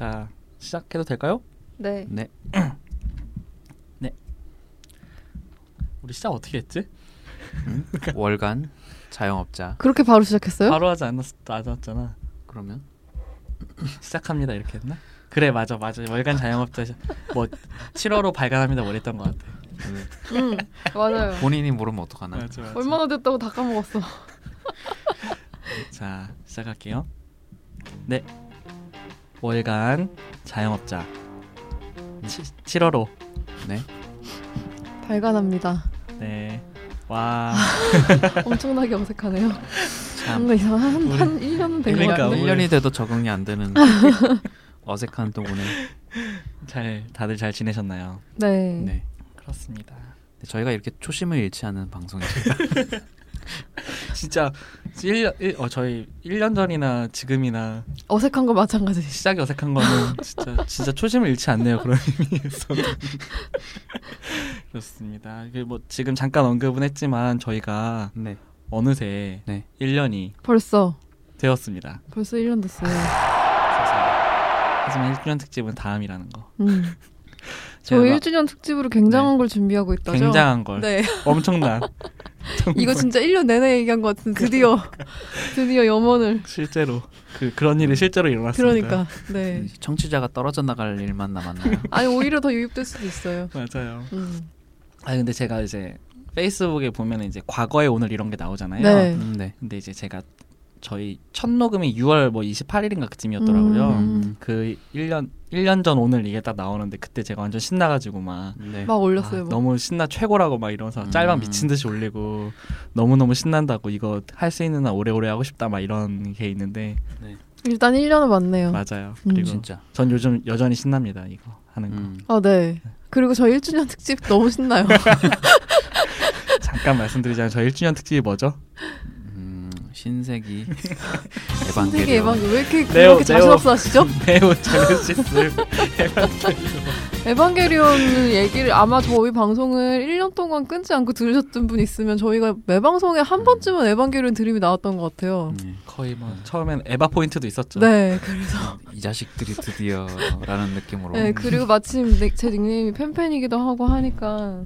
자 시작해도 될까요? 네. 네. 우리 시작 어떻게 했지? 월간 자영업자. 그렇게 바로 시작했어요? 바로 하지 않았, 않았잖아. 그러면 시작합니다 이렇게 했나? 그래 맞아 맞아 월간 자영업자 시- 뭐 7월호 발간합니다 뭐 이랬던 것 같아. 응. 맞아요. 본인이 모르면 어떡하나. 맞아 맞아. 얼마나 됐다고 다 까먹었어. 자 시작할게요. 네 월간 자영업자 7월호 네. 발간합니다. 네. 와 엄청나게 어색하네요. 참 뭔가 이상 한, 우리- 한 1년은 된 그러니까 같네. 1년이 돼도 적응이 안 되는 어색한 또 오늘. 잘 다들 잘 지내셨나요? 네. 네. 그렇습니다. 저희가 이렇게 초심을 잃지 않은 방송이죠. 진짜 1년 일- 어, 저희 1년 전이나 지금이나 어색한 거 마찬가지. 시작이 어색한 거는 진짜 진짜 초심을 잃지 않네요 그런 의미에서 그렇습니다. 이게 뭐 지금 잠깐 언급은 했지만 저희가 네. 어느새 네. 1년이 벌써 되었습니다. 벌써 1년 됐어요. 하지만 1주년 특집은 다음이라는 거. 음. 저희 제가 1주년 특집으로 굉장한 걸 준비하고 있다죠. 굉장한 걸 네. 엄청난 이거 진짜 1년 내내 얘기한 것 같은 드디어 드디어 염원을 실제로 그 그런 일이 실제로 일어났습니다. 그러니까 네. 청취자가 떨어져 나갈 일만 남았나요? 아니 오히려 더 유입될 수도 있어요. 맞아요. 음. 아 근데 제가 이제 페이스북에 보면 이제 과거의 오늘 이런 게 나오잖아요. 네. 음, 네. 근데 이제 제가 저희 첫 녹음이 6월 뭐 28일인가 그쯤이었더라고요. 음. 그 1년 1년 전 오늘 이게 딱 나오는데 그때 제가 완전 신나가지고 막 네. 막 올렸어요. 아, 뭐. 너무 신나 최고라고 막 이러면서 음. 짤방 미친 듯이 올리고 너무 너무 신난다고 이거 할 수 있는 한 오래오래 하고 싶다 막 이런 게 있는데 일단 1년은 맞네요. 맞아요. 음. 그리고 진짜. 전 요즘 여전히 신납니다 이거 하는 거. 음. 아 네. 그리고 저희 1주년 특집 너무 신나요. 잠깐 말씀드리자면 저 1주년 특집이 뭐죠? 음, 신세기 에반게리온. 예방 왜 이렇게 네오, 그렇게 자신 없어 하시죠? 네오 제네시스 에반게리온 얘기를 아마 저희 방송을 1년 동안 끊지 않고 들으셨던 분 있으면 저희가 매 방송에 한 번쯤은 에반게리온 드림이 나왔던 것 같아요. 네. 거의 뭐 처음엔 에바 포인트도 있었죠. 네, 그래서 이 자식들이 드디어라는 느낌으로. 네 그리고 마침 내- 제 닉네임이 팬팬이기도 하고 하니까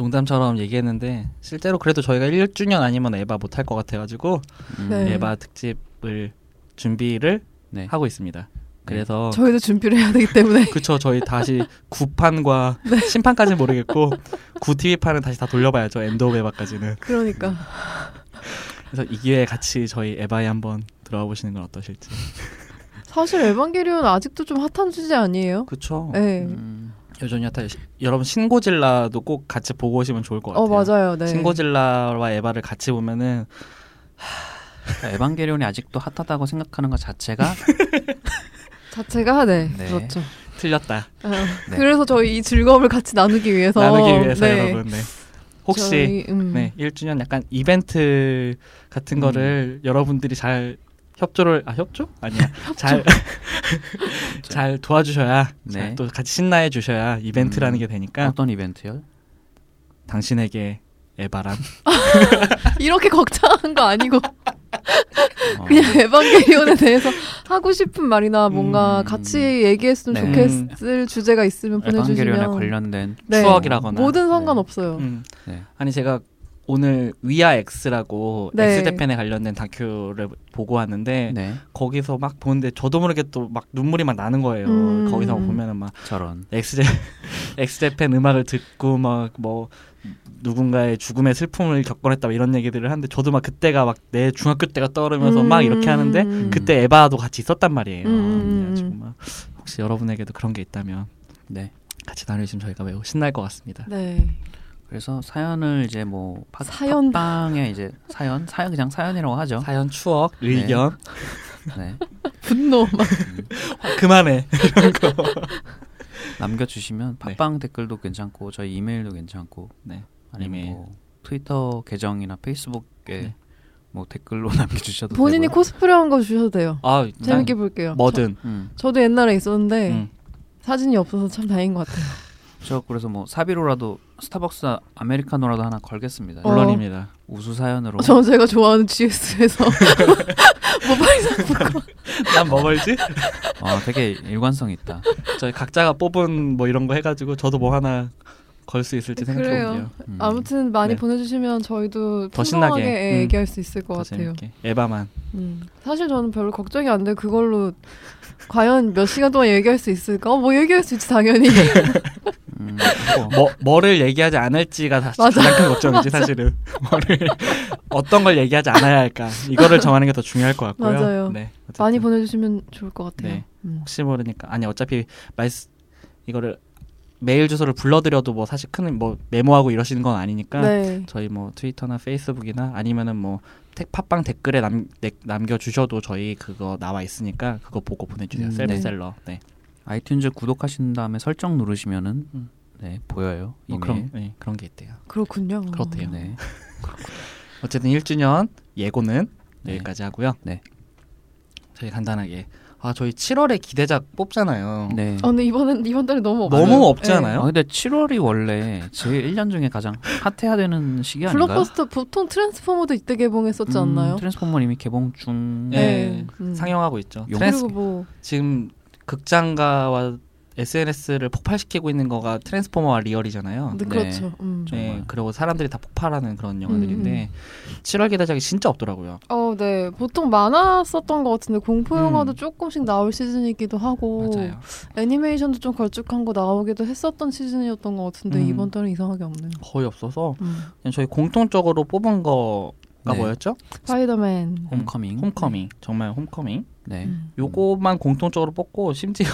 농담처럼 얘기했는데 실제로 그래도 저희가 1주년 아니면 에바 못 할 것 같아가지고 음, 네. 에바 특집을 준비를 네. 하고 있습니다. 그래서 저희도 준비를 해야 되기 때문에 그쵸 저희 다시 구판과 신판까지는 모르겠고 구 TV판은 다시 다 돌려봐야죠 End of 에바까지는 그러니까 그래서 이 기회에 같이 저희 에바에 한번 들어가 보시는 건 어떠실지 사실 에반게리온 아직도 좀 핫한 주제 아니에요? 그쵸 네. 음, 여전히 핫하 여러분 신고질라도 꼭 같이 보고 오시면 좋을 것 같아요 어 맞아요. 네. 신고질라와 에바를 같이 보면은 그러니까 에반게리온이 아직도 핫하다고 생각하는 것 자체가 자체가 네, 네. 그렇죠. 틀렸다 어, 네. 그래서 저희 이 즐거움을 같이 나누기 위해서 나누기 위해서 네. 여러분 네. 혹시 저희, 음. 네 1주년 약간 이벤트 같은 음. 거를 여러분들이 잘 협조를 아 협조 아니야 잘 잘 도와주셔야 네. 잘 또 같이 신나해 주셔야 이벤트라는 음. 게 되니까 어떤 이벤트요? 당신에게 에바란 이렇게 걱정한 거 아니고 어, 그냥 에반게리온에 대해서 하고 싶은 말이나 뭔가 음. 같이 얘기했으면 네. 좋겠을 주제가 있으면 에반게리온에 보내주시면 관련된 네. 추억이라거나. 뭐든 상관없어요. 음. 네. 아니 제가 오늘 위아 X라고 네. 엑스제팬에 관련된 다큐를 보고 왔는데 네. 거기서 막 보는데 저도 모르게 또 막 눈물이 막 나는 거예요. 음. 거기서 보면은 막 저런. 엑스제 엑스제팬 음악을 듣고 막 뭐 누군가의 죽음의 슬픔을 겪어냈다 막 이런 얘기들을 하는데 저도 막 그때가 막 내 중학교 때가 떠오르면서 막 이렇게 하는데 음. 그때 에바도 같이 있었단 말이에요. 음. 그래가지고 막 혹시 여러분에게도 그런 게 있다면 네. 같이 나누시면 저희가 매우 신날 것 같습니다. 네. 그래서 사연을 이제 뭐 팟, 사연. 팟빵에 이제 사연 사연 그냥 사연이라고 하죠. 사연, 추억, 의견 네. 분노 막 그만해. 남겨주시면 네. 팟빵 댓글도 괜찮고 저희 이메일도 괜찮고 네. 아니면 이메일. 뭐 트위터 계정이나 페이스북에 네. 뭐 댓글로 남겨주셔도 본인이 되고요. 코스프레한 거 주셔도 돼요. 아 재밌게 볼게요. 뭐든. 음. 저, 도 옛날에 있었는데 음. 사진이 없어서 참 다행인 것 같아요. 저 그래서 뭐 사비로라도 스타벅스 아메리카노라도 하나 걸겠습니다. 어. 물론입니다. 우수 사연으로. 전 제가 좋아하는 GS에서 모바일 상품권. 난뭐 걸지? 어, 되게 일관성 있다. 저희 각자가 뽑은 뭐 이런 거 해가지고 저도 뭐 하나 걸 수 있을지 생각해. 볼게요. 음. 아무튼 많이 네. 보내주시면 저희도 더 신나게. 예, 음. 얘기할 수 있을 것더 같아요. 재밌게. 에바만. 음. 사실 저는 별로 걱정이 안 돼. 그걸로 과연 몇 시간 동안 얘기할 수 있을까? 어, 뭐 얘기할 수 있지 당연히. 음, 뭐, 뭐 뭐를 얘기하지 않을지가. 가장 큰 걱정이지 사실은. 뭐를 어떤 걸 얘기하지 않아야 할까 이거를 정하는 게 더 중요할 것 같고요. 맞아요. 네. 어쨌든 많이 보내주시면 좋을 것 같아요. 네. 음. 혹시 모르니까 아니 어차피 말스 이거를 메일 주소를 불러드려도 뭐 사실 큰 뭐 메모하고 이러시는 건 아니니까 네. 저희 뭐 트위터나 페이스북이나 아니면은 뭐 택, 팟빵 댓글에 남, 내- 남겨 주셔도 저희 그거 나와 있으니까 그거 보고 보내주세요. 음, 셀프셀러. 네. 아이튠즈 구독하신 다음에 설정 누르시면은 음. 네 보여요. 뭐 이메일. 그런 네, 그런 게 있대요. 그렇군요. 그렇대요. 네. 어쨌든 1주년 예고는 네. 여기까지 하고요. 네. 저희 간단하게 아 저희 7월에 기대작 뽑잖아요. 네. 아, 근데 이번엔 이번 달에 너무 없어요. 너무 없지 네. 않아요? 아, 근데 7월이 원래 제일 1년 중에 가장 핫해야 되는 시기 아닌가요? 블록버스터 보통 트랜스포머도 이때 개봉했었지 음, 않나요? 트랜스포머 이미 개봉 중. 네. 네. 음. 상영하고 있죠. 용- 트랜스, 그리고 뭐 지금 극장가와 SNS를 폭발시키고 있는 거가 트랜스포머와 리얼이잖아요. 네, 그렇죠. 음. 네, 정말. 그리고 사람들이 다 폭발하는 그런 영화들인데 7월 기대작이 진짜 없더라고요. 어, 네. 보통 많았었던 것 같은데 공포 영화도 음. 조금씩 나올 시즌이기도 하고 맞아요. 애니메이션도 좀 걸쭉한 거 나오기도 했었던 시즌이었던 것 같은데 음. 이번 달은 이상하게 없네요. 거의 없어서 음. 그냥 저희 공통적으로 뽑은 거가 네. 뭐였죠? 스파이더맨. 홈커밍. 홈커밍. 정말 홈커밍. 네. 음. 요거만 공통적으로 뽑고 심지어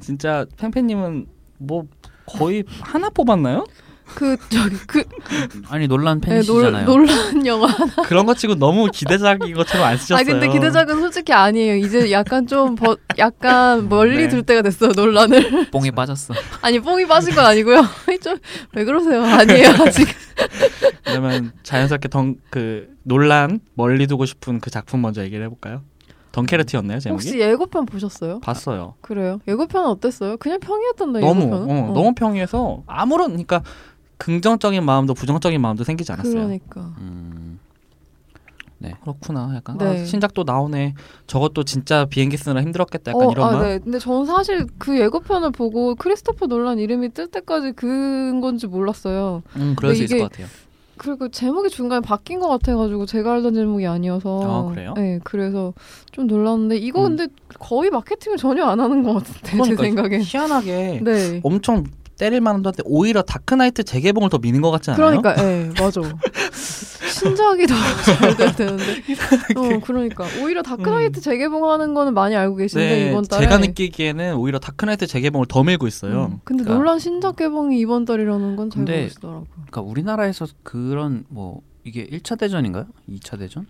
진짜 팬팬님은 뭐 거의 하나 뽑았나요? 그 저기 그 아니 놀란 네, 놀, 팬이시잖아요. 놀란 영화. 그런 거 치고 너무 기대작인 것처럼 안 쓰셨어요. 아 근데 기대작은 솔직히 아니에요. 이제 약간 좀 버, 약간 멀리 네. 둘 때가 됐어요 놀란을. 뽕이 빠졌어. 아니 뽕이 빠진 건 아니고요. 좀 왜 그러세요? 아니에요 아직. 그러면 자연스럽게 덩, 그 논란 멀리 두고 싶은 그 작품 먼저 얘기를 해볼까요? 덩케르트였나요 제목이? 혹시 예고편 보셨어요? 봤어요. 그래요? 예고편은 어땠어요? 그냥 평이었던데 너무 예고편은. 어, 너무 평이해서 아무런 그러니까 긍정적인 마음도 부정적인 마음도 생기지 않았어요. 그러니까. 음. 그렇구나. 약간 네. 아, 신작 또 나오네. 저것도 진짜 비행기 쓰느라 힘들었겠다. 약간 어, 이런 아, 마음. 네. 근데 저는 사실 그 예고편을 보고 크리스토퍼 놀란 이름이 뜰 때까지 그런 건지 몰랐어요. 음, 그럴 수 있을 것 같아요. 그리고 제목이 중간에 바뀐 것 같아가지고 제가 알던 제목이 아니어서. 아, 그래요? 네, 그래서 좀 놀랐는데 이거 음. 근데 거의 마케팅을 전혀 안 하는 것 같은데 제 그러니까 생각엔. 희한하게 네. 엄청 때릴 만한데 오히려 다크나이트 재개봉을 더 미는 것 같지 않아요? 그러니까, 예, 맞아. 신작이 더 잘 돼야 되는데. 어, 그러니까. 오히려 다크나이트 재개봉하는 거는 많이 알고 계신데, 음. 네, 이번 달에. 제가 느끼기에는 오히려 다크나이트 재개봉을 더 밀고 있어요. 음, 근데 그러니까- 놀란 신작 개봉이 이번 달이라는 건 잘 모르시더라고요. 그러니까 우리나라에서 그런 뭐 이게 1차 대전인가요? 2차 대전?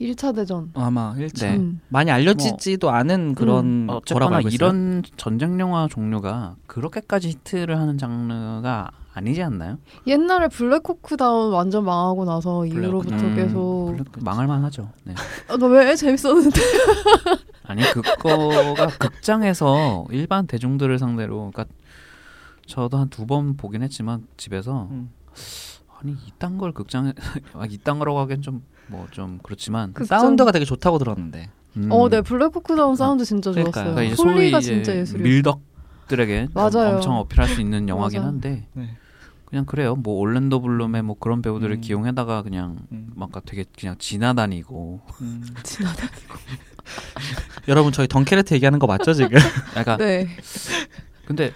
1차 대전. 아마 일찍 네. 음. 많이 알려지지도 않은 그런 거라고 어쨌거나 알고 있어요. 이런 전쟁 영화 종류가 그렇게까지 히트를 하는 장르가 아니지 않나요? 옛날에 블랙호크다운 완전 망하고 나서 이후로부터 음, 계속. 망할만 하죠. 네. 아, 너왜 재밌었는데? 아니 그거가 극장에서 일반 대중들을 상대로 그러니까 저도 한 두 번 보긴 했지만 집에서 음. 아니 이딴 걸 극장에 아, 이딴 거라고 하기엔 좀 뭐 좀 그렇지만 극장- 사운드가 되게 좋다고 들었는데. 음, 어, 네, 블랙호크다운 사운드 진짜 그러니까요. 좋았어요. 그러니까 소위 진짜 예술이었어요. 밀덕들에게. 엄청 어필할 수 있는 영화긴. 한데 네. 그냥 그래요. 뭐 올랜도 블룸의 뭐 그런 배우들을 음. 기용해다가 그냥 음. 뭔가 되게 그냥 지나다니고 음. 지나다. 여러분 저희 덩케르트 얘기하는 거 맞죠 지금? 약간 네. 근데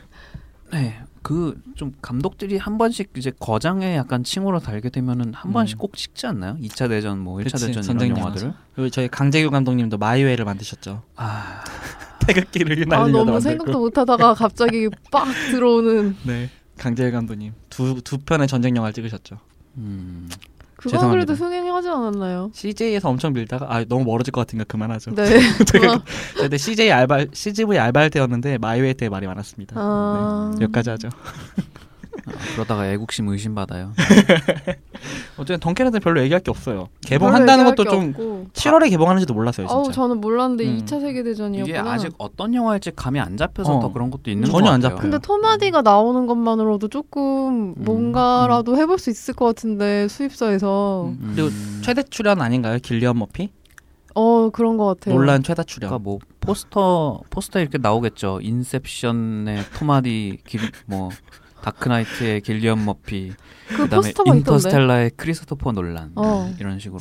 네. 그 좀 감독들이 한 번씩 이제 거장에 약간 칭호로 달게 되면은 한 음. 번씩 꼭 찍지 않나요? 2차 대전 뭐 1차 그치, 대전 이런 영화. 영화들을. 그리고 저희 강재규 감독님도 마이웨이를 만드셨죠. 아, 태극기를 아, 휘날리며 너무 만들고. 생각도 못 하다가 갑자기 빡 들어오는. 네. 강재규 감독님 두 두 편의 전쟁 영화를 찍으셨죠. 음. 그건 죄송합니다. 그래도 흥행하지 않았나요? CJ에서 엄청 밀다가 아 너무 멀어질 것 같으니까 그만하죠. 네. 제가 그때 CJ 알바 CGV 알바할 때였는데 마이웨이 때 말이 많았습니다. 아. 네. 여기까지 하죠. 아, 그러다가 애국심 의심받아요. 어쨌든 덩케르는 별로 얘기할 게 없어요. 개봉한다는 것도 좀 없고. 7월에 개봉하는지도 몰랐어요, 진짜. 아우 저는 몰랐는데 음. 2차 세계 대전이었구나. 이게 아직 어떤 영화일지 감이 안 잡혀서 어. 더 그런 것도 있는 전혀 것안 같아요. 잡혀요. 근데 톰 하디가 나오는 것만으로도 조금 음, 뭔가라도 해볼 수 있을 것 같은데 수입사에서 음. 그리고 음. 최대 출연 아닌가요? 킬리언 머피? 어 그런 것 같아요. 놀란 최다 출연. 그러니까 뭐 포스터 포스터 이렇게 나오겠죠. 인셉션의 톰 하디 킬, 뭐 다크나이트의 킬리언 머피, 그 그다음에. 인터스텔라의 크리스토퍼 놀란 어. 이런 식으로.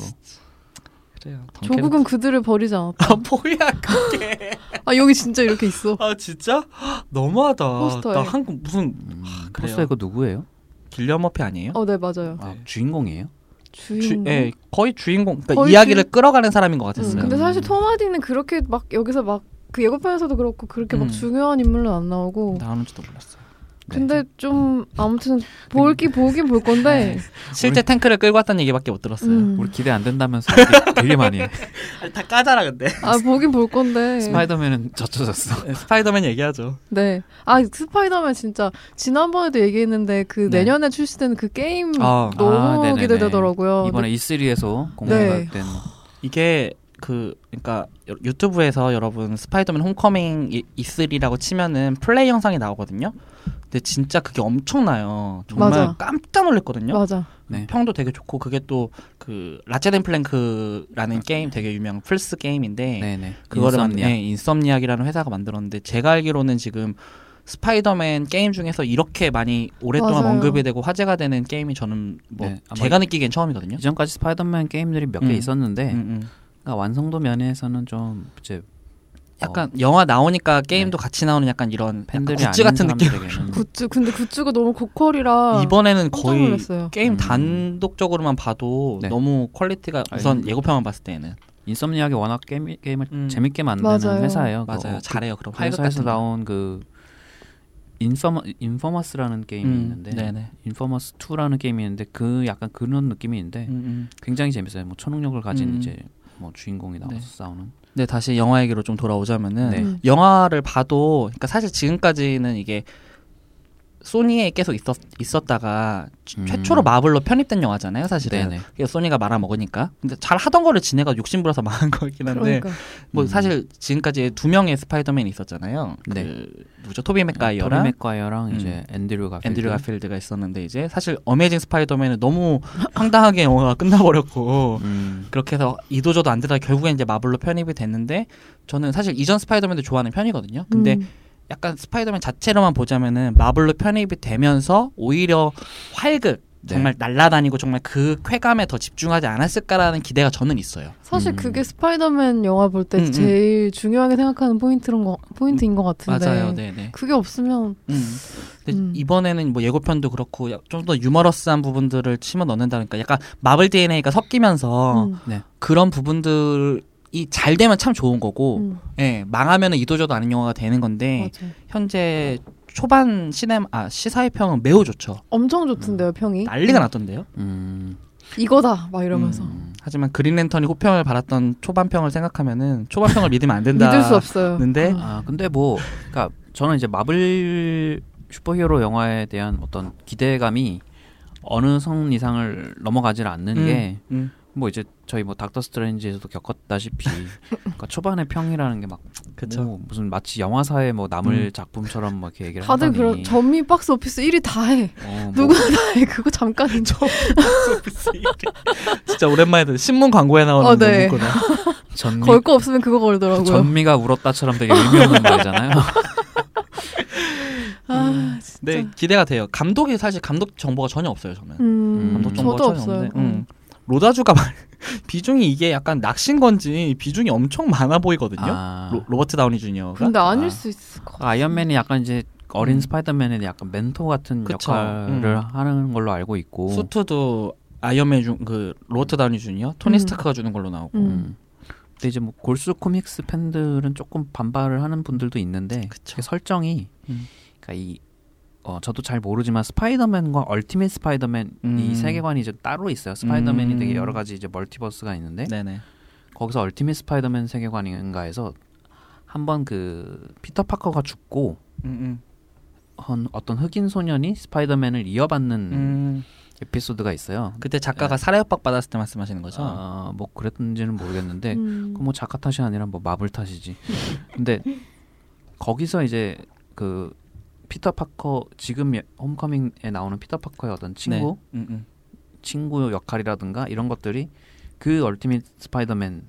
그래요. 조국은 그들을 버리지 않았다. 아 뭐야 그게? 아 여기 진짜 이렇게 있어. 아 진짜? 너무하다. 포스터에. 나 한국 무슨 음, 그래요. 포스터 이거 누구예요? 길리언 머피 아니에요? 어네 맞아요. 아, 네. 주인공이에요? 주, 주인공. 예, 거의 주인공. 그러니까 거의 이야기를 끌어가는 사람인 것 응, 같았어요. 근데 사실 음. 토마디는 그렇게 막 여기서 막 그 예고편에서도 그렇고 그렇게 음. 막 중요한 인물은 안 나오고. 나오는지도 몰랐어요. 네. 근데 좀 아무튼 볼기 보긴 볼 건데. 실제 탱크를 끌고 왔다는 얘기밖에 못 들었어요. 음. 우리 기대 안 된다면서 되게 많이 해. 아니, 다 까잖아 근데. 아 보긴 볼 건데. 스파이더맨은 제쳐졌어. 스파이더맨 얘기하죠. 네. 아 스파이더맨 진짜 지난번에도 얘기했는데 그 네. 내년에 출시되는 그 게임 아, 너무 아. 기대되더라고요. 이번에 E3에서 공개가 네. 된 이게 그 그러니까 여- 유튜브에서 여러분 스파이더맨 홈커밍 이- E3라고 치면은 플레이 영상이 나오거든요. 근데 진짜 그게 엄청나요. 정말 맞아. 깜짝 놀랐거든요. 맞아. 네. 평도 되게 좋고 그게 또 그 Ratchet and Clank라는 게임 되게 유명 플스 게임인데 네네. 그거를 만 Insomnia. 네, Insomniac이라는 회사가 만들었는데 제가 알기로는 지금 스파이더맨 게임 중에서 이렇게 많이 오랫동안 맞아요. 언급이 되고 화제가 되는 게임이 저는 뭐 네, 제가 느끼기엔 처음이거든요. 이전까지 스파이더맨 게임들이 몇개 음. 있었는데 음, 음. 그러니까 완성도 면에서는 좀 이제 약간 영화 나오니까 게임도 같이 나오는 약간 이런 팬들이 약간 굿즈 같은 느낌. 굿즈 근데 굿즈가 너무 고퀄이라 이번에는 거의 놀랐어요. 게임 음. 단독적으로만 봐도 네. 너무 퀄리티가 우선 아니, 예고편만 봤을 때는 Insomniac이 워낙 게임, 게임을 음. 재밌게 만드는 맞아요. 회사예요. 맞아요. 그, 잘해요. 그럼 회사에서. 나온 그 인퍼머 Infamous라는 게임이 음, 있는데 네네. Infamous 2라는 게임이 있는데 그 약간 그런 느낌이 있는데 음, 음. 굉장히 재밌어요. 뭐 초능력을 가진 음. 이제 뭐 주인공이 나와서 네. 싸우는. 네 다시 영화 얘기로 좀 돌아오자면은 네. 음. 영화를 봐도 그러니까 사실 지금까지는 이게 소니에 계속 있었, 있었다가 최- 음. 최초로 마블로 편입된 영화잖아요 사실은 네네. 그게 소니가 말아먹으니까 근데 잘 하던 거를 지네가 욕심부려서 망한 거긴 한데 그러니까 뭐 음. 사실 지금까지 두 명의 스파이더맨이 있었잖아요 네. 그 누구죠 토비 토비 맥가이어랑 맥과이어랑 음. 이제 앤드류 가필드. 앤드류 가필드가 있었는데 이제 사실 어메이징 스파이더맨은 너무 황당하게 영화가 끝나버렸고 음. 그렇게 해서 이도저도 안 되다가 결국엔 이제 마블로 편입이 됐는데 저는 사실 이전 스파이더맨도 좋아하는 편이거든요. 근데 음. 약간 스파이더맨 자체로만 보자면은 마블로 편입이 되면서 오히려 활극 네. 정말 날라다니고 정말 그 쾌감에 더 집중하지 않았을까라는 기대가 저는 있어요. 사실 음. 그게 스파이더맨 영화 볼때 음, 음. 제일 중요하게 생각하는 포인트인 거 포인트인 것 같은데 맞아요, 네네. 그게 없으면 음. 근데 음. 이번에는 뭐 예고편도 그렇고 좀 더 유머러스한 부분들을 집어 넣는다니까 약간 마블 DNA가 섞이면서 음, 그런 부분들 이 잘 되면 참 좋은 거고, 음, 예 망하면은 이도저도 아닌 영화가 되는 건데 맞아. 현재 초반 시네마 아 시사의 평은 매우 좋죠. 엄청 좋던데요 평이 난리가 났던데요. 음. 이거다 막 이러면서 음. 하지만 그린랜턴이 호평을 받았던 초반평을 생각하면은 초반평을 믿으면 안 된다. 믿을 수 없어요. 는데 음. 아 근데 뭐 그러니까 저는 이제 마블 슈퍼히어로 영화에 대한 어떤 기대감이 어느 선 이상을 넘어가질 않는 음, 게 음. 뭐 이제 저희 뭐 닥터 스트레인지에서도 겪었다시피 그러니까 초반에 평이라는 게 막 그쵸. 무슨 마치 영화사의 뭐 남을 음. 작품처럼 막 이렇게 얘기를 다들 그런 전미 박스 오피스 1위 다 해. 어, 뭐 누구나 다 해. 그거 잠깐인데. 진짜 오랜만에 듣는 신문 광고에 나오는 어, 네. 문구네. 전미 걸 거 없으면 그거 걸더라고요. 전미가 울었다처럼 되게 없는 말이잖아요. 아 진짜. 네 기대가 돼요. 감독이 사실 감독 정보가 전혀 없어요 저는. 음, 감독 정보가 저도 전혀 없어요. 없는데, 음. 로다주가 말 비중이 이게 약간 낚신 건지 비중이 엄청 많아 보이거든요. 아, 로, 로버트 다우니 주니어가. 근데 아닐 아. 수 있을 것 같아. 아이언맨이 약간 이제 어린 음. 스파이더맨에 약간 멘토 같은 그쵸. 역할을 음. 하는 걸로 알고 있고 수트도 아이언맨 중 그 로버트 다우니 주니어, 토니 음. 스타크가 주는 걸로 나오고. 음. 음. 근데 이제 뭐 골수 코믹스 팬들은 조금 반발을 하는 분들도 있는데 그쵸. 그 설정이 음. 그러니까 이 어, 저도 잘 모르지만 스파이더맨과 얼티밋 스파이더맨 음. 이 세계관이 이제 따로 있어요. 스파이더맨이 음. 되게 여러 가지 이제 멀티버스가 있는데 네네. 거기서 얼티밋 스파이더맨 세계관인가에서 한번 그 피터 파커가 죽고 음, 음. 한 어떤 흑인 소년이 스파이더맨을 이어받는 음, 에피소드가 있어요. 그때 작가가 네. 살해 협박 받았을 때 말씀하시는 거죠? 아, 뭐 그랬는지는 모르겠는데 음. 그 뭐 작가 탓이 아니라 뭐 마블 탓이지. 근데 거기서 이제 그 피터 파커 지금 예- 홈커밍에 나오는 피터 파커의 어떤 친구 네. 음, 음. 친구 역할이라든가 이런 것들이 그 얼티밋 스파이더맨의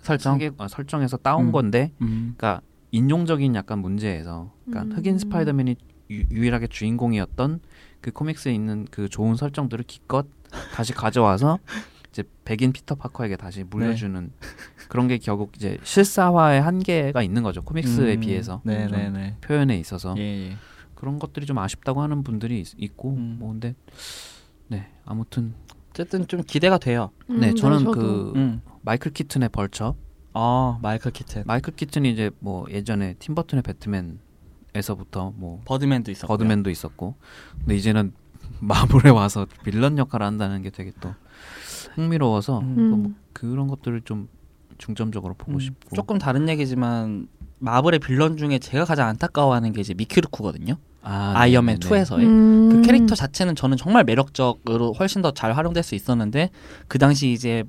설정? 세계- 어, 설정에서 따온 음. 건데, 음. 그러니까 인종적인 약간 문제에서, 그러니까 음. 흑인 스파이더맨이 유, 유일하게 주인공이었던 그 코믹스에 있는 그 좋은 설정들을 기껏 다시 가져와서 이제 백인 피터 파커에게 다시 물려주는 그런 게 결국 이제 실사화의 한계가 있는 거죠 코믹스에 음. 비해서 좀 네네네. 표현에 있어서 예, 예. 그런 것들이 좀 아쉽다고 하는 분들이 있, 고 음. 뭐 근데 네 아무튼 어쨌든 좀 기대가 돼요. 음, 네 저는 저도. 그 음. 마이클 키튼의 벌처 아 마이클 키튼. 마이클 키튼이 이제 뭐 예전에 팀버튼의 배트맨에서부터 뭐 버드맨도 있었고. 버드맨도 있었고 근데 이제는 마블에 와서 빌런 역할을 한다는 게 되게 또 흥미로워서 음. 그뭐 음. 그런 것들을 좀 중점적으로 보고 음, 싶고 조금 다른 얘기지만 마블의 빌런 중에 제가 가장 안타까워하는 게 이제 미키 루크거든요. 아, 아이언맨 네네네. 2에서의 음. 그 캐릭터 자체는 저는 정말 매력적으로 훨씬 더 잘 활용될 수 있었는데 그 당시 이제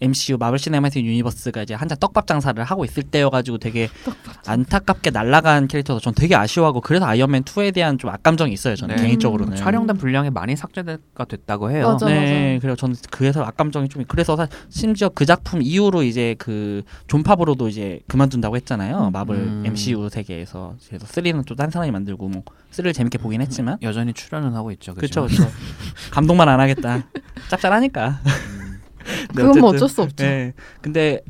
MCU 마블 시네마틱 유니버스가 이제 한창 떡밥 장사를 하고 있을 때여가지고 되게 안타깝게 날아간 캐릭터도 전 되게 아쉬워하고 그래서 아이언맨 2에 대한 좀 악감정이 있어요 저는 네. 개인적으로는 촬영된 분량이 많이 삭제가 됐다고 해요. 맞아. 네, 그래서 저는 그래서 악감정이 좀 그래서 사- 심지어 그 작품 이후로 이제 그 존 파브로도 이제 그만둔다고 했잖아요 음. 마블 음. MCU 세계에서 그래서 3는 또 딴 사람이 만들고 뭐 3를 재밌게 보긴 했지만 여전히 출연은 하고 있죠. 그렇죠? 그렇죠 감독만 안 하겠다 짭짤하니까 음, 네, 그건 뭐 어쩔 수 없죠. 네. 근데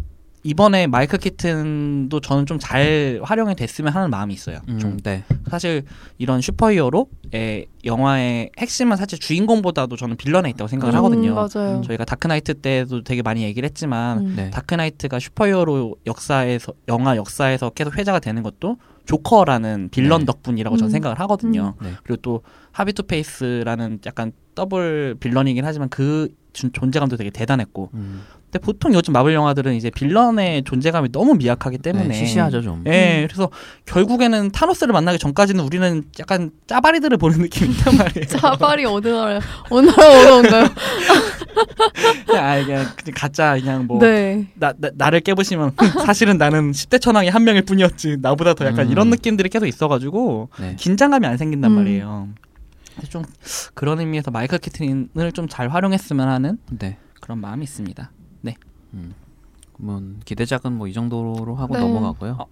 이번에 마이클 키튼도 저는 좀 잘 활용이 됐으면 하는 마음이 있어요. 음, 좀 네. 사실 이런 슈퍼히어로의 영화의 핵심은 사실 주인공보다도 저는 빌런에 있다고 생각을 음, 하거든요. 맞아요. 저희가 다크나이트 때도 되게 많이 얘기를 했지만 음. 네. 다크나이트가 슈퍼히어로 역사에서 영화 역사에서 계속 회자가 되는 것도 조커라는 빌런 네. 덕분이라고 저는 음. 생각을 하거든요. 네. 그리고 또 하비 투페이스라는 약간 더블 빌런이긴 하지만 그 준- 존재감도 되게 대단했고 음, 근데 보통 요즘 마블 영화들은 이제 빌런의 존재감이 너무 미약하기 때문에 네, 시시하죠 좀. 예, 그래서 결국에는 타노스를 만나기 전까지는 우리는 약간 짜바리들을 보는 느낌이 있단 말이에요. 짜바리 어느 나라 어느 나라? 그냥, 아, 그냥, 그냥 가짜 그냥 뭐 네. 나, 나 나를 깨보시면 사실은 나는 10대 천왕의 한 명일 뿐이었지 나보다 더 약간 음. 이런 느낌들이 계속 있어가지고 네. 긴장감이 안 생긴단 음. 말이에요. 좀 그런 의미에서 마이클 키튼을 좀 잘 활용했으면 하는 네. 그런 마음이 있습니다. 음. 그러면 기대작은 뭐 이 정도로 하고 네. 넘어가고요. 어,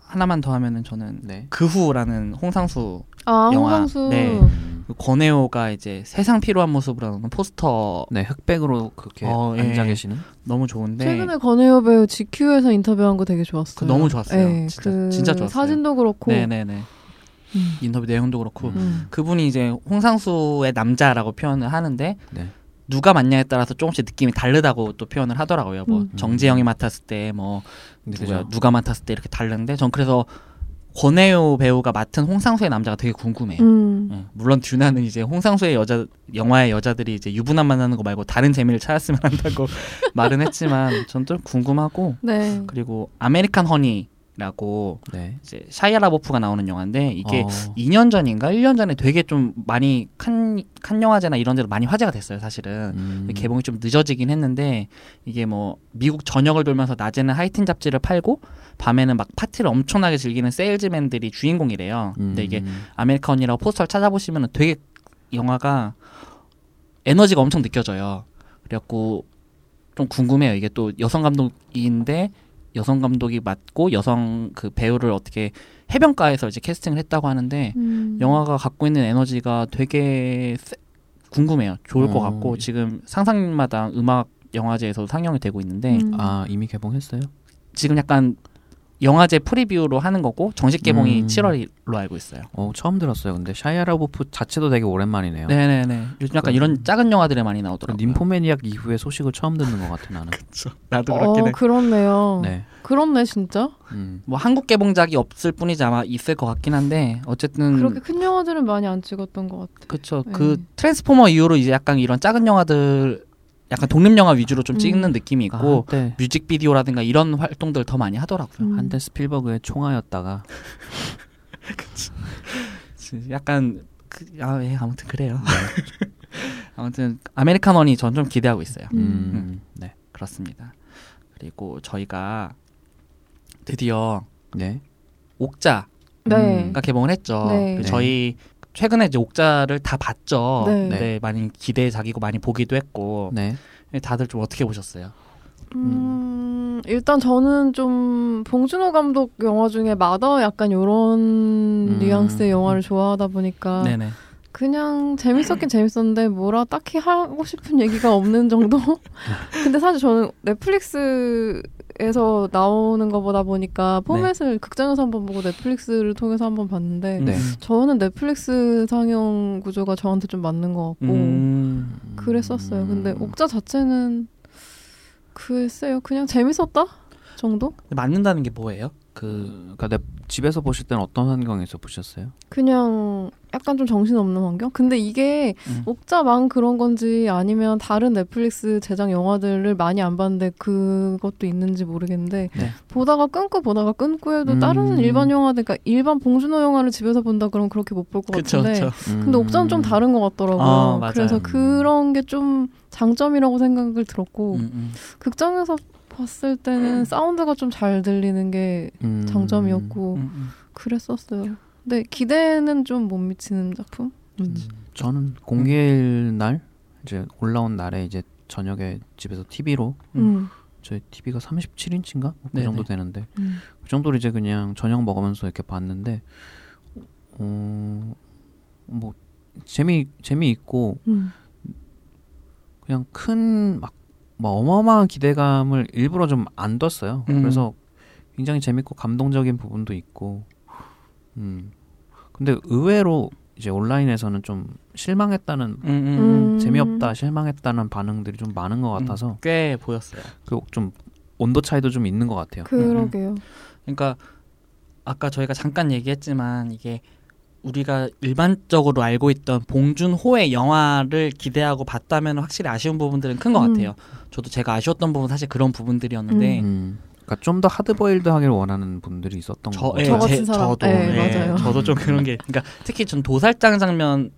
하나만 더 하면은 저는 네. 그 후라는 홍상수 아 영화, 홍상수. 네. 음, 그 권혜호가 이제 세상 필요한 모습으로 하는 포스터 네, 흑백으로 그렇게 어, 예. 앉아 계시는. 너무 좋은데 최근에 권혜여 배우 GQ에서 인터뷰한 거 되게 좋았어요. 그 너무 좋았어요. 네, 진짜- 그 진짜 좋았어요. 사진도 그렇고. 네네네 음. 인터뷰 내용도 그렇고 음. 음. 그분이 이제 홍상수의 남자라고 표현을 하는데 네. 누가 맡냐에 따라서 조금씩 느낌이 다르다고 또 표현을 하더라고요. 뭐 음. 정재영이 맡았을 때뭐 근데 누가? 누가 맡았을 때 이렇게 다른데 전 그래서 권해효 배우가 맡은 홍상수의 남자가 되게 궁금해요. 음. 예, 물론 듀나는 이제 홍상수의 여자 영화의 여자들이 이제 유부남 만나는 거 말고 다른 재미를 찾았으면 한다고 말은 했지만 전 좀 궁금하고 네. 그리고 American Honey 라고 네. 이제 샤이아 라보프가 나오는 영화인데 이게 어, 2년 전인가 1년 전에 되게 좀 많이 칸, 칸 영화제나 이런 데로 많이 화제가 됐어요 사실은 음, 개봉이 좀 늦어지긴 했는데 이게 뭐 미국 전역을 돌면서 낮에는 하이틴 잡지를 팔고 밤에는 막 파티를 엄청나게 즐기는 세일즈맨들이 주인공이래요 근데 이게 음, American Honey라고 포스터를 찾아보시면 되게 영화가 에너지가 엄청 느껴져요. 그래갖고 좀 궁금해요. 이게 또 여성 감독인데 여성 감독이 맡고 여성 그 배우를 어떻게 해변가에서 이제 캐스팅을 했다고 하는데 음. 영화가 갖고 있는 에너지가 되게 세- 궁금해요. 좋을 것 어, 같고 예. 지금 상상마당 음악 영화제에서 상영이 되고 있는데 음. 아 이미 개봉했어요? 지금 약간 영화제 프리뷰로 하는 거고 정식 개봉이 음. 7월로 알고 있어요. 어 처음 들었어요. 근데 샤이아 라보프 자체도 되게 오랜만이네요. 네네네. 요즘 약간 그, 이런 작은 영화들에 많이 나오더라고요. Nymphomaniac 이후에 소식을 처음 듣는 것 같아 나는. 그렇죠. 나도 그렇긴 어, 해. 그렇네요. 네. 그렇네 진짜. 음. 뭐 한국 개봉작이 없을 뿐이지 아마 있을 것 같긴 한데 어쨌든 그렇게 큰 영화들은 많이 안 찍었던 것 같아. 그쵸. 네. 그 트랜스포머 이후로 이제 약간 이런 작은 영화들 약간 독립 영화 위주로 좀 음. 찍는 느낌이 아, 있고 한때 뮤직 비디오라든가 이런 활동들 더 많이 하더라고요. 음. 한때 스필버그의 총아였다가 약간 그, 아, 예, 아무튼 그래요. 아무튼 American Honey 전좀 기대하고 있어요. 음, 네. 그렇습니다. 그리고 저희가 드디어 네. 옥자가 네. 음. 개봉을 했죠. 네. 그 네. 저희 최근에 이제 옥자를 다 봤죠. 네. 네. 많이 기대작이고 많이 보기도 했고 네. 다들 좀 어떻게 보셨어요? 음, 일단 저는 좀 봉준호 감독 영화 중에 마더 약간 요런 음. 뉘앙스의 영화를 좋아하다 보니까 네네. 그냥 재밌었긴 재밌었는데 뭐라 딱히 하고 싶은 얘기가 없는 정도? 근데 사실 저는 넷플릭스 에서 나오는 거보다 보니까 포맷을 극장에서 한번 보고 넷플릭스를 통해서 한번 봤는데 네. 음. 저는 넷플릭스 상영 구조가 저한테 좀 맞는 것 같고 음. 그랬었어요. 근데 옥자 자체는 글쎄요, 그냥 재밌었다 정도? 맞는다는 게 뭐예요? 그 그러니까 내 집에서 보실 때는 어떤 환경에서 보셨어요? 그냥 약간 좀 정신없는 환경? 근데 이게 음. 옥자만 그런 건지 아니면 다른 넷플릭스 제작 영화들을 많이 안 봤는데 그것도 있는지 모르겠는데 네. 보다가 끊고 보다가 끊고 해도 음. 다른 일반 영화들, 그러니까 일반 봉준호 영화를 집에서 본다 그러면 그렇게 못 볼것 그쵸 같은데 그쵸. 근데 옥자는 좀 다른 것 같더라고요. 아, 맞아요. 그래서 그런 게 좀 장점이라고 생각을 들었고 음, 음. 극장에서 봤을 때는 사운드가 좀 잘 들리는 게 음. 장점이었고 음, 음. 그랬었어요. 근데 기대는 좀 못 미치는 작품. 음. 저는 공개일 날 이제 올라온 날에 이제 저녁에 집에서 TV로 음. 저희 TV가 37인치인가 그 네네. 정도 되는데 음. 그 정도로 이제 그냥 저녁 먹으면서 이렇게 봤는데 어 뭐 재미 재미 있고 음. 그냥 큰막 뭐 어마어마한 기대감을 일부러 좀 안 뒀어요. 음. 그래서 굉장히 재밌고 감동적인 부분도 있고 음 근데 의외로 이제 온라인에서는 좀 실망했다는 음, 음, 음. 음. 재미없다 실망했다는 반응들이 좀 많은 것 같아서 꽤 보였어요. 그 좀 온도 차이도 좀 있는 것 같아요. 그러게요. 그러니까 아까 저희가 잠깐 얘기했지만 이게 우리가 일반적으로 알고 있던 봉준호의 영화를 기대하고 봤다면 확실히 아쉬운 부분들은 큰것 음. 같아요. 저도 제가 아쉬웠던 부분 은 사실 그런 부분들이었는데 음. 그러니까 좀 더 하드보일드하기를 원하는 분들이 있었던 예, 같아요. 저 같은 제- 사람. 저도 네, 예, 맞아요. 저도 좀 그런 게 그러니까 특히 전 도살장 장면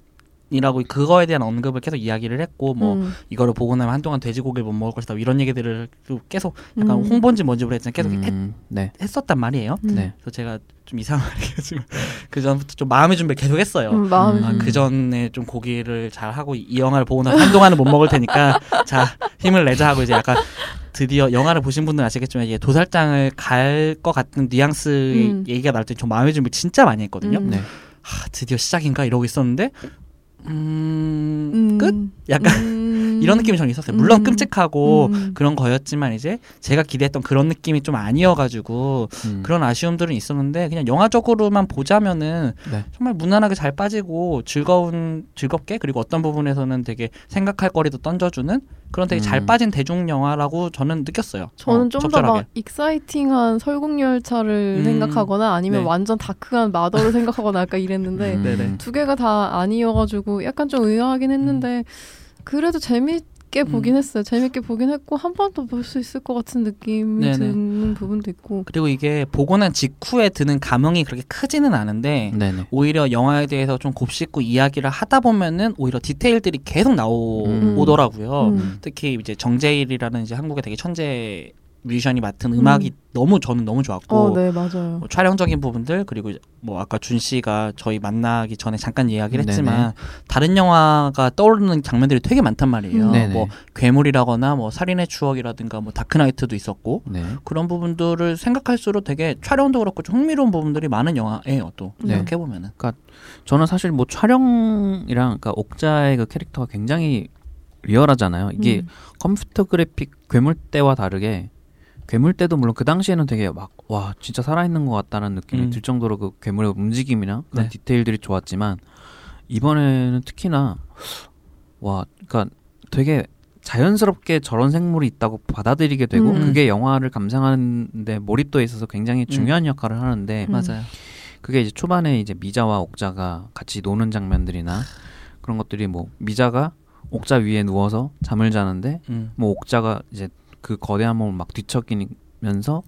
이라고 그거에 대한 언급을 계속 이야기를 했고 뭐 음. 이거를 보고 나면 한동안 돼지고기를 못 먹을 것이다 이런 얘기들을 또 계속 약간 음. 홍보인지 뭔지 모르겠지만 계속 했, 음, 네. 했었단 말이에요. 음. 네. 그래서 제가 좀 이상하게 지금 그 전부터 좀 마음의 준비를 계속 했어요. 음, 마음. 아, 음. 그 전에 좀 고기를 잘 하고 이 영화를 보고 나서 한동안은 못 먹을 테니까 자 힘을 내자 하고 이제 약간 드디어 영화를 보신 분들은 아시겠지만 이게 도살장을 갈 것 같은 뉘앙스의 음. 얘기가 나올 때 좀 마음의 준비 진짜 많이 했거든요. 음. 네. 하, 드디어 시작인가 이러고 있었는데 음, 음. 끝 약간 음. 이런 느낌이 저는 있었어요. 물론 음. 끔찍하고 음. 그런 거였지만 이제 제가 기대했던 그런 느낌이 좀 아니어가지고 음. 그런 아쉬움들은 있었는데 그냥 영화적으로만 보자면은 네. 정말 무난하게 잘 빠지고 즐거운 즐겁게 그리고 어떤 부분에서는 되게 생각할 거리도 던져주는 그런 되게 잘 음. 빠진 대중 영화라고 저는 느꼈어요. 저는 어, 좀더 적절하게. 막 exciting한 설국 열차를 음. 생각하거나 아니면 네. 완전 dark한 마더를 생각하거나 약간 이랬는데 음. 두 개가 다 아니어가지고 약간 좀 의아하긴 했는데 그래도 재밌게 음. 보긴 했어요. 재밌게 보긴 했고 한 번 더 볼 수 있을 것 같은 느낌이 네네. 드는 부분도 있고 그리고 이게 보고 난 직후에 드는 감흥이 그렇게 크지는 않은데 네네. 오히려 영화에 대해서 좀 곱씹고 이야기를 하다 보면은 오히려 디테일들이 계속 음. 나오더라고요. 음. 특히 이제 정재일이라는 이제 한국의 되게 천재 뮤지션이 맡은 음 악이 너무 저는 너무 좋았고 어, 네 맞아요. 뭐 촬영적인 부분들 그리고 뭐 아까 준 씨가 저희 만나기 전에 잠깐 이야기를 네네. 했지만 다른 영화가 떠오르는 장면들이 되게 많단 말이에요. 음. 네네. 뭐 괴물이라거나 뭐 살인의 추억이라든가 뭐 다크나이트도 있었고 네. 그런 부분들을 생각할수록 되게 촬영도 그렇고 좀 흥미로운 부분들이 많은 영화예요. 또 네. 생각해 보면은 저는 사실 뭐 촬영이랑 그러니까 옥자의 그 캐릭터가 굉장히 리얼하잖아요. 이게 음. 컴퓨터 그래픽 괴물 때와 다르게 괴물 때도 물론 그 당시에는 되게 막 와 진짜 살아있는 것 같다는 느낌이 음. 들 정도로 그 괴물의 움직임이나 그런 네. 디테일들이 좋았지만 이번에는 특히나 와 그러니까 되게 자연스럽게 저런 생물이 있다고 받아들이게 되고 음. 그게 영화를 감상하는데 몰입도에 있어서 굉장히 중요한 역할을 하는데 음. 맞아요. 그게 이제 초반에 이제 미자와 옥자가 같이 노는 장면들이나 그런 것들이 뭐 미자가 옥자 위에 누워서 잠을 자는데 음. 뭐 옥자가 이제 그 거대한 몸을 막 뒤척이면서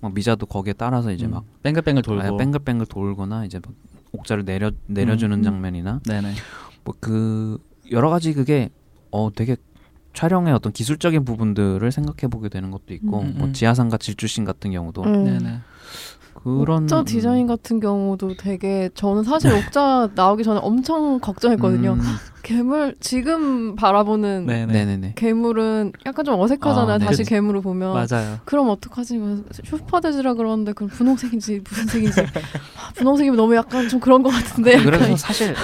막 미자도 거기에 따라서 이제 음. 막 뱅글뱅글 돌고 아예 뱅글뱅글 돌거나 이제 막 옥자를 내려 내려주는 음. 장면이나 네네. 뭐그 여러 가지 그게 어 되게 촬영의 어떤 기술적인 부분들을 생각해 보게 되는 것도 있고 음, 음, 뭐 음. 지하상가 질주신 같은 경우도 음. 네네. 그런 옥자 음, 디자인 같은 경우도 되게 저는 사실 옥자 나오기 전에 엄청 걱정했거든요. 음, 괴물 지금 바라보는 네네. 네네네. 괴물은 약간 좀 어색하잖아요. 아, 네. 다시. 괴물을 보면. 맞아요. 그럼 어떡하지? 뭐 슈퍼데즈라 그러는데 그럼 분홍색인지 무슨 색인지 아, 분홍색이면 너무 약간 좀 그런 것 같은데 약간 그래서 사실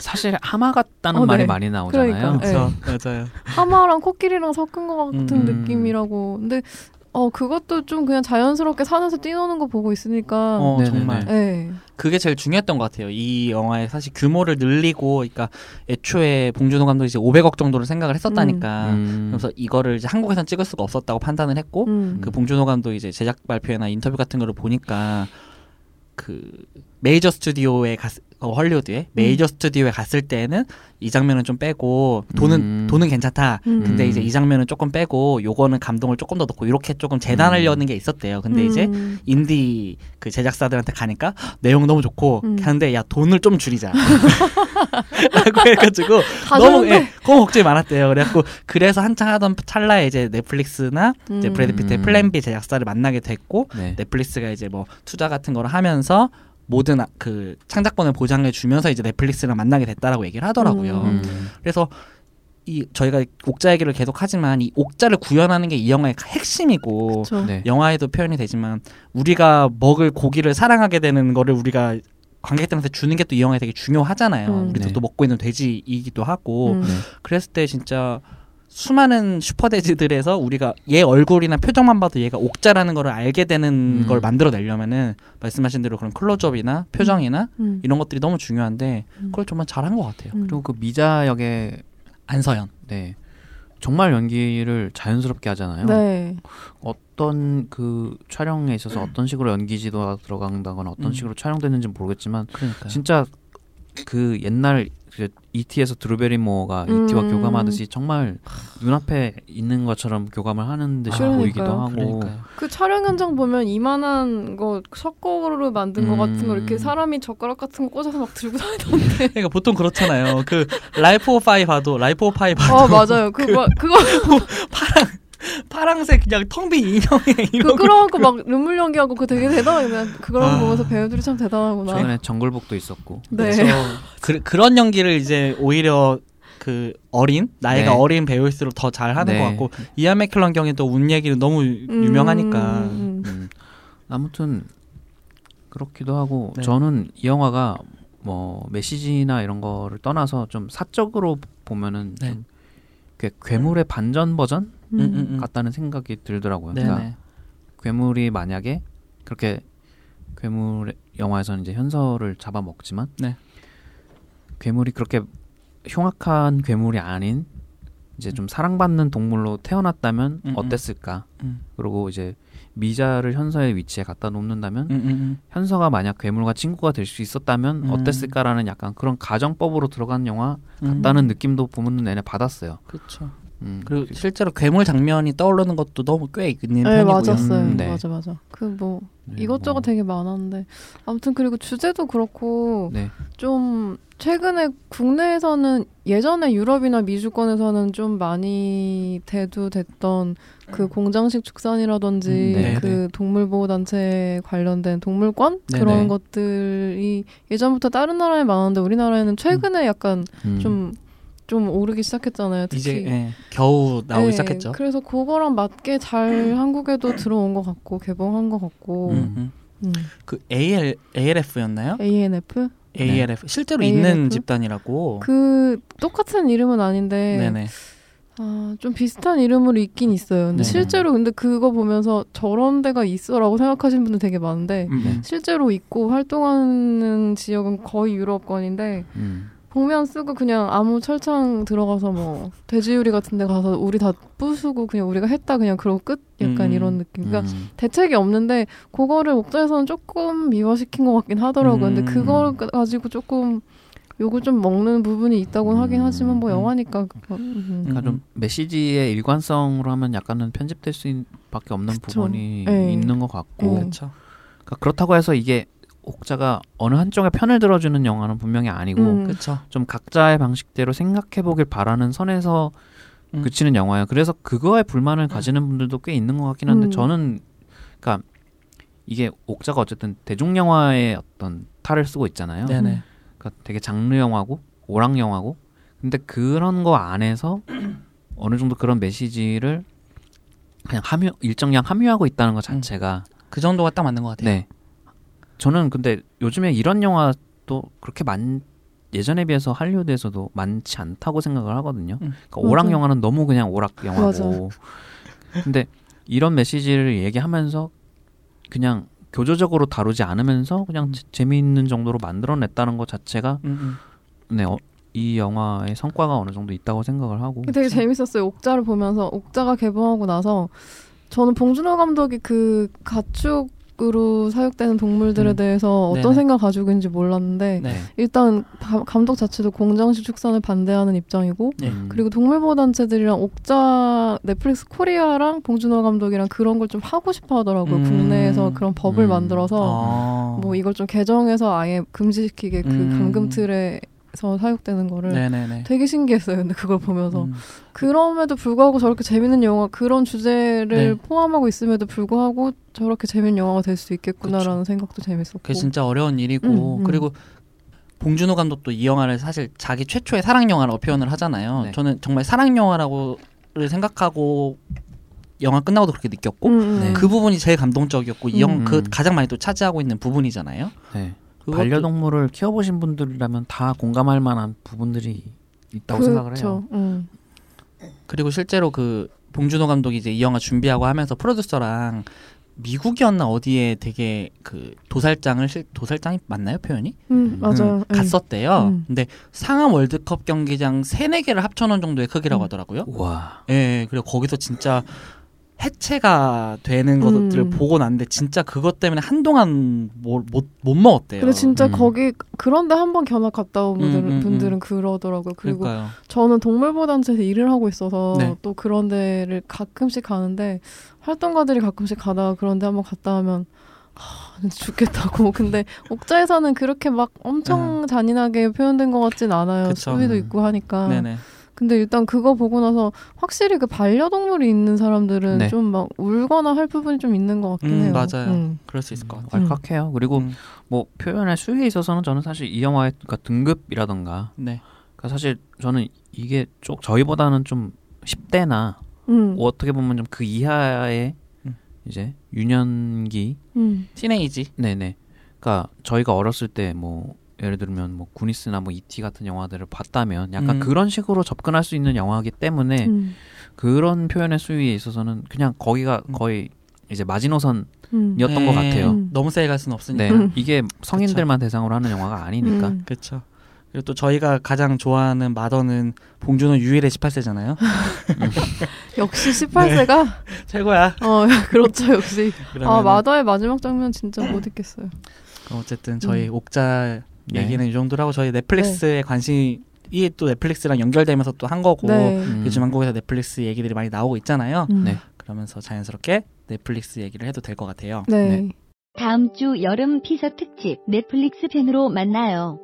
사실 하마 같다는 어, 말이 네. 많이 나오잖아요. 그러니까. 그렇죠. 맞아요. 하마랑 코끼리랑 섞은 것 같은 음. 느낌이라고. 근데 어 그것도 좀 그냥 자연스럽게 산에서 뛰노는 거 보고 있으니까. 어 네네네. 정말 네. 그게 제일 중요했던 것 같아요. 이 영화의 사실 규모를 늘리고, 그러니까 애초에 봉준호 감독이 이제 500억 정도를 생각을 했었다니까. 음. 그래서 이거를 이제 한국에선 찍을 수가 없었다고 판단을 했고, 음. 그 봉준호 감독이 이제 제작 발표나 인터뷰 같은 거를 보니까 그 메이저 스튜디오에 갔 어, 헐리우드에 메이저 스튜디오에 갔을 때는 이 장면은 좀 빼고 돈은 음. 돈은 괜찮다. 음. 근데 이제 이 장면은 조금 빼고 요거는 감동을 조금 더 넣고 이렇게 조금 재단하려는 게 있었대요. 근데 이제 음. 인디 그 제작사들한테 가니까 헉, 내용 너무 좋고 음. 하는데 야 돈을 좀 줄이자. 라고 해가지고 다 너무. 예, 너무 걱정이 많았대요. 그래갖고 그래서 한창 하던 찰나에 이제 넷플릭스나 이제 음. 브래드 피트의 음. Plan B 제작사를 만나게 됐고 네. 넷플릭스가 이제 뭐 투자 같은 거를 하면서 모든 아- 그 창작권을 보장해 주면서 이제 넷플릭스랑 만나게 됐다라고 얘기를 하더라고요. 음. 음. 그래서 이 저희가 옥자 얘기를 계속 하지만 이 옥자를 구현하는 게 이 영화의 핵심이고. 네. 영화에도 표현이 되지만 우리가 먹을 고기를 사랑하게 되는 거를 우리가 관객들한테 주는 게 또 이 영화에 되게 중요하잖아요. 음. 우리도 네. 또 먹고 있는 돼지이기도 하고 음. 네. 그랬을 때 진짜 수많은 슈퍼돼지들에서 우리가 얘 얼굴이나 표정만 봐도 얘가 옥자라는 거를 알게 되는 음. 걸 만들어내려면은 말씀하신 대로 그런 클로즈업이나 표정이나 음. 이런 것들이 너무 중요한데 음. 그걸 정말 잘한 것 같아요. 음. 그리고 그 미자 역의 안서연. 네 정말 연기를 자연스럽게 하잖아요. 네. 어떤 그 촬영에 있어서 어떤 식으로 연기 지도가 들어간다거나 어떤 음. 식으로 촬영되는지 는 모르겠지만 그러니까 진짜 그 옛날 그 ET에서 드루 배리모어가 ET와 음. 교감하듯이 정말 눈앞에 있는 것처럼 교감을 하는 듯이 그러니까요. 보이기도 하고 그러니까요. 그 촬영 현장 보면 이만한 거 석고로 만든 거 같은 거 이렇게 음. 사람이 젓가락 같은 거 꽂아서 막 들고 다니던데. 그러니까 보통 그렇잖아요. 그 Life of Pi 봐도 Life of Pi 봐도 어 맞아요. 그거 그거 파랑 색 그냥 텅 빈 인형에 그 이러고 끌어안고 막 눈물 연기하고 그 되게 대단해. 그냥 그걸 아. 보면서 배우들이 참 대단하구나. 최근에 정글복도 있었고 네. 그래서 그, 그런 연기를 이제 오히려 그 어린 나이가 네. 어린 배우일수록 더 잘하는 네. 것 같고 이안 맥켈런 경우에도 운 얘기는 너무 유- 유명하니까 음, 음. 음, 아무튼 그렇기도 하고 네. 저는 이 영화가 뭐 메시지나 이런 거를 떠나서 좀 사적으로 보면은 네. 좀그 괴물의 반전 버전. 같다는 생각이 들더라고요. 네네. 그러니까 괴물이 만약에 그렇게 괴물 영화에서는 이제 현서를 잡아먹지만 네. 괴물이 그렇게 흉악한 괴물이 아닌 이제 좀 사랑받는 동물로 태어났다면 음, 음. 어땠을까? 음. 그리고 이제 미자를 현서의 위치에 갖다 놓는다면 음, 음, 음. 현서가 만약 괴물과 친구가 될 수 있었다면 음. 어땠을까라는 약간 그런 가정법으로 들어간 영화 음. 같다는 느낌도 보면 내내 받았어요. 그렇죠. 음. 그리고 실제로 괴물 장면이 떠오르는 것도 너무 꽤 있는 네 편이고요. 맞았어요. 음, 네. 맞아 맞아. 그뭐 네, 이것저것 뭐, 되게 많았는데 아무튼 그리고 주제도 그렇고 네. 좀 최근에 국내에서는 예전에 유럽이나 미주권에서는 좀 많이 대두됐던 그 공장식 축산이라든지 음, 네, 그 네. 동물보호단체 관련된 동물권 네, 그런 네. 것들이 예전부터 다른 나라에 많았는데 우리나라에는 최근에 약간 음. 좀 좀 오르기 시작했잖아요. 특히. 이제 예, 겨우 나오기 네, 시작했죠. 그래서 그거랑 맞게 잘 한국에도 들어온 것 같고 개봉한 것 같고 음, 음. 음. 그 AL ALF였나요? ANF ALF 실제로 ALF? 있는 집단이라고. 그 똑같은 이름은 아닌데 네네. 아, 좀 비슷한 이름으로 있긴 있어요. 근데 네. 실제로 근데 그거 보면서 저런 데가 있어라고 생각하시는 분들 되게 많은데 음, 음. 실제로 있고 활동하는 지역은 거의 유럽권인데 음. 복면 쓰고 그냥 아무 철창 들어가서 뭐 돼지우리 같은 데 가서 우리 다 부수고 그냥 우리가 했다 그냥 그러고 끝 약간 음. 이런 느낌. 그러니까 음. 대책이 없는데 그거를 목장에서는 조금 미화시킨 것 같긴 하더라고요. 근데 음. 그걸 가지고 조금 요거 좀 먹는 부분이 있다고는 하긴 음. 하지만 뭐 음. 영화니까 그거, 음. 그러니까 좀 메시지의 일관성으로 하면 약간은 편집될 수밖에 없는 그쵸. 부분이 네. 있는 것 같고 네. 그러니까 그렇다고 해서 이게 옥자가 어느 한쪽의 편을 들어주는 영화는 분명히 아니고 음. 좀 각자의 방식대로 생각해보길 바라는 선에서 음. 그치는 영화예요. 그래서 그거에 불만을 가지는 분들도 꽤 있는 것 같긴 한데 음. 저는 그러니까 이게 옥자가 어쨌든 대중 영화의 어떤 탈을 쓰고 있잖아요. 네네. 그러니까 되게 장르 영화고 오락 영화고 근데 그런 거 안에서 어느 정도 그런 메시지를 그냥 함유 일정량 함유하고 있다는 것 자체가 그 정도가 딱 맞는 것 같아요. 네 저는 근데 요즘에 이런 영화도 그렇게 많 예전에 비해서 할리우드에서도 많지 않다고 생각을 하거든요. 음. 그러니까 오락. 영화는 너무 그냥 오락 영화고 맞아. 근데 이런 메시지를 얘기하면서 그냥 교조적으로 다루지 않으면서 그냥 재- 재미있는 정도로 만들어냈다는 것 자체가 음, 네, 어, 이 영화의 성과가 어느 정도 있다고 생각을 하고 되게 재밌었어요. 옥자를 보면서 옥자가 개봉하고 나서 저는 봉준호 감독이 그 가축 으로 사육되는 동물들에 음. 대해서 어떤 네네. 생각 가지고 있는지 몰랐는데 네. 일단 가- 감독 자체도 공장식 축산을 반대하는 입장이고 네. 음, 그리고 동물보호단체들이랑 옥자 넷플릭스 코리아랑 봉준호 감독이랑 그런 걸 좀 하고 싶어 하더라고요. 음. 국내에서 그런 법을 음. 만들어서 아. 뭐 이걸 좀 개정해서 아예 금지시키게 그 음. 감금틀에 서 사육되는 거를 네네네. 되게 신기했어요. 근데 그걸 보면서 음. 그럼에도 불구하고 저렇게 재밌는 영화 그런 주제를 네. 포함하고 있음에도 불구하고 저렇게 재밌는 영화가 될 수 있겠구나라는 생각도 재밌었고. 그게 진짜 어려운 일이고 음, 음. 그리고 봉준호 감독도 이 영화를 사실 자기 최초의 사랑 영화라고 표현을 하잖아요. 네. 저는 정말 사랑 영화라고를 생각하고 영화 끝나고도 그렇게 느꼈고 음, 음. 네. 그 부분이 제일 감동적이었고 이영 음. 그 가장 많이 또 차지하고 있는 부분이잖아요. 네. 그것도- 반려동물을 키워보신 분들이라면 다 공감할 만한 부분들이 있다고 생각을 해요. 그쵸. 음. 그리고 실제로 그 봉준호 감독이 이제 이 영화 준비하고 하면서 프로듀서랑 미국이었나 어디에 되게 그 도살장을 실 도살장이 맞나요 표현이? 음, 맞아요. 음, 갔었대요. 음. 근데 상암 월드컵 경기장 세네 개를 합쳐놓은 정도의 크기라고 음. 하더라고요. 와. 예, 예, 그리고 거기서 진짜 해체가 되는 것들을 음. 보고 났는데 진짜 그것 때문에 한동안 못못 못 먹었대요. 근데 진짜 음. 거기 그런데 한번 견학 갔다 온 분들은, 음, 음, 음. 분들은 그러더라고요. 그리고 그러니까요. 저는 동물보호단체에서 일을 하고 있어서 네. 또 그런 데를 가끔씩 가는데 활동가들이 가끔씩 가다가 그런 데 한번 갔다 하면 하, 죽겠다고. 근데 옥자에서는 그렇게 막 엄청 잔인하게 표현된 것 같진 않아요. 네. 그쵸. 수비도 음. 있고 하니까. 네네. 근데 일단 그거 보고 나서 확실히 그 반려동물이 있는 사람들은 네. 좀막 울거나 할 부분이 좀 있는 것 같긴 음, 해요. 맞아요. 음. 그럴 수 있을 것 같아요. 왈칵해요. 그리고 음, 뭐 표현의 수위에 있어서는 저는 사실 이 영화의 그러니까 등급이라던가 네. 그러니까 사실 저는 이게 쪽 저희보다는 좀 10대나 음. 뭐 어떻게 보면 좀 그 이하의 음. 이제 유년기 음. 티네이지. 네네. 그러니까 저희가 어렸을 때뭐 예를 들면 뭐 구니스나 뭐 이티 같은 영화들을 봤다면 약간 음. 그런 식으로 접근할 수 있는 영화이기 때문에 음. 그런 표현의 수위에 있어서는 그냥 거기가 음. 거의 이제 마지노선이었던 음. 것 같아요. 음. 너무 세게 갈 수는 없으니까. 네, 음. 이게 성인들만 대상으로 하는 영화가 아니니까. 음. 그렇죠. 그리고 또 저희가 가장 좋아하는 마더는 봉준호 유일의 18세잖아요. 역시 18세가 최고야. 어 그렇죠 역시 아 그러면은 마더의 마지막 장면 진짜 못 잊겠어요. 그럼 어쨌든 저희 음. 옥자 네. 얘기는 이 정도로 하고 저희 넷플릭스에 관심이 또 넷플릭스랑 연결되면서 또 한 거고 네. 음. 요즘 한국에서 넷플릭스 얘기들이 많이 나오고 있잖아요. 음. 네. 그러면서 자연스럽게 넷플릭스 얘기를 해도 될 것 같아요. 네. 네. 다음 주 여름 티저 특집 넷플릭스 팬으로 만나요.